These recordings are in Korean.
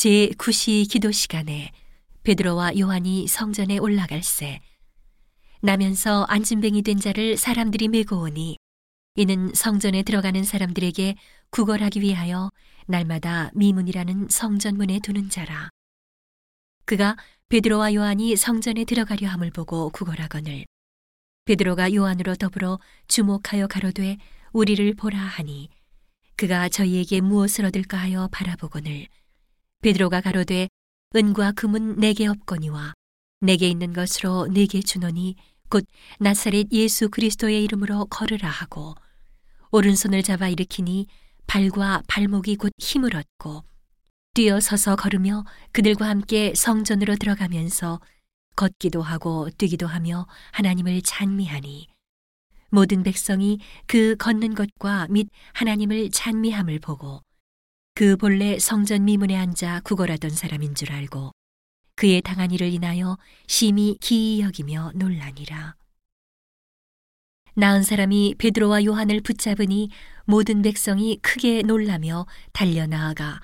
제 9시 기도 시간에 베드로와 요한이 성전에 올라갈새 나면서 안진뱅이 된 자를 사람들이 메고 오니 이는 성전에 들어가는 사람들에게 구걸하기 위하여 날마다 미문이라는 성전문에 두는 자라. 그가 베드로와 요한이 성전에 들어가려 함을 보고 구걸하거늘 베드로가 요한으로 더불어 주목하여 가로되 우리를 보라 하니 그가 저희에게 무엇을 얻을까 하여 바라보거늘 베드로가 가로되 은과 금은 내게 없거니와 내게 있는 것으로 내게 주노니 곧 나사렛 예수 그리스도의 이름으로 걸으라 하고 오른손을 잡아 일으키니 발과 발목이 곧 힘을 얻고 뛰어서서 걸으며 그들과 함께 성전으로 들어가면서 걷기도 하고 뛰기도 하며 하나님을 찬미하니 모든 백성이 그 걷는 것과 및 하나님을 찬미함을 보고 그 본래 성전 미문에 앉아 구걸하던 사람인 줄 알고 그의 당한 일을 인하여 심히 기이 여기며 놀라니라. 나은 사람이 베드로와 요한을 붙잡으니 모든 백성이 크게 놀라며 달려 나아가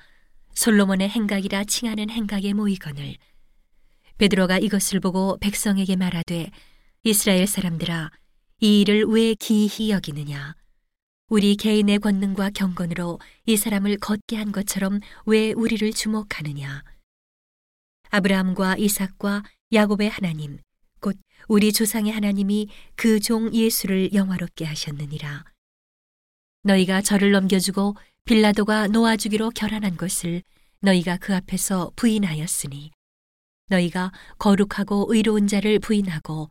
솔로몬의 행각이라 칭하는 행각에 모이거늘 베드로가 이것을 보고 백성에게 말하되 이스라엘 사람들아 이 일을 왜 기이히 여기느냐 우리 개인의 권능과 경건으로 이 사람을 걷게 한 것처럼 왜 우리를 주목하느냐 아브라함과 이삭과 야곱의 하나님 곧 우리 조상의 하나님이 그 종 예수를 영화롭게 하셨느니라. 너희가 저를 넘겨주고 빌라도가 놓아주기로 결단한 것을 너희가 그 앞에서 부인하였으니 너희가 거룩하고 의로운 자를 부인하고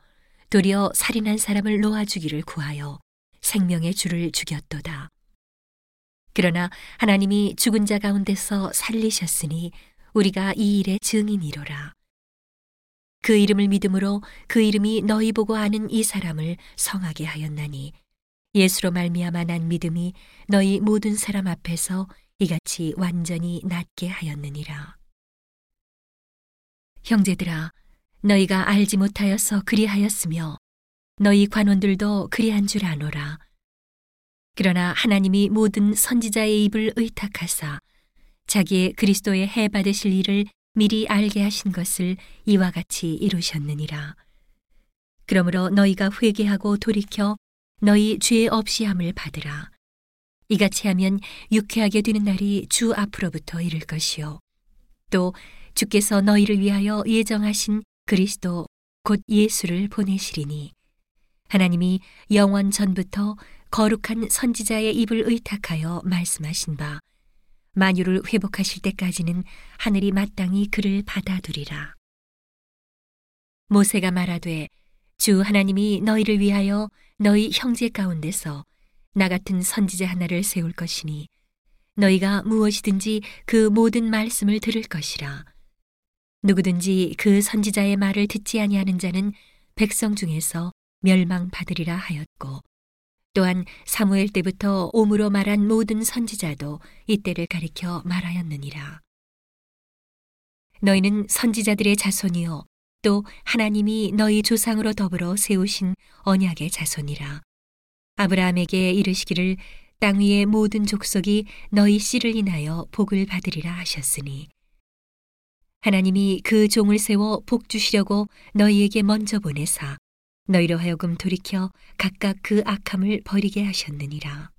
도리어 살인한 사람을 놓아주기를 구하여 생명의 주를 죽였도다. 그러나 하나님이 죽은 자 가운데서 살리셨으니 우리가 이 일의 증인이로라. 그 이름을 믿음으로 그 이름이 너희 보고 아는 이 사람을 성하게 하였나니 예수로 말미암아 난 믿음이 너희 모든 사람 앞에서 이같이 완전히 낫게 하였느니라. 형제들아, 너희가 알지 못하여서 그리하였으며 너희 관원들도 그리한 줄 아노라. 그러나 하나님이 모든 선지자의 입을 의탁하사 자기의 그리스도의 해 받으실 일을 미리 알게 하신 것을 이와 같이 이루셨느니라. 그러므로 너희가 회개하고 돌이켜 너희 죄 없이 함을 받으라. 이같이 하면 유쾌하게 되는 날이 주 앞으로부터 이를 것이요. 또 주께서 너희를 위하여 예정하신 그리스도 곧 예수를 보내시리니 하나님이 영원 전부터 거룩한 선지자의 입을 의탁하여 말씀하신 바 만유를 회복하실 때까지는 하늘이 마땅히 그를 받아두리라. 모세가 말하되 주 하나님이 너희를 위하여 너희 형제 가운데서 나 같은 선지자 하나를 세울 것이니 너희가 무엇이든지 그 모든 말씀을 들을 것이라. 누구든지 그 선지자의 말을 듣지 아니하는 자는 백성 중에서 멸망받으리라 하였고 또한 사무엘 때부터 옴으로 말한 모든 선지자도 이때를 가리켜 말하였느니라. 너희는 선지자들의 자손이요 또 하나님이 너희 조상으로 더불어 세우신 언약의 자손이라. 아브라함에게 이르시기를 땅 위의 모든 족속이 너희 씨를 인하여 복을 받으리라 하셨으니 하나님이 그 종을 세워 복 주시려고 너희에게 먼저 보내사 너희로 하여금 돌이켜 각각 그 악함을 버리게 하셨느니라.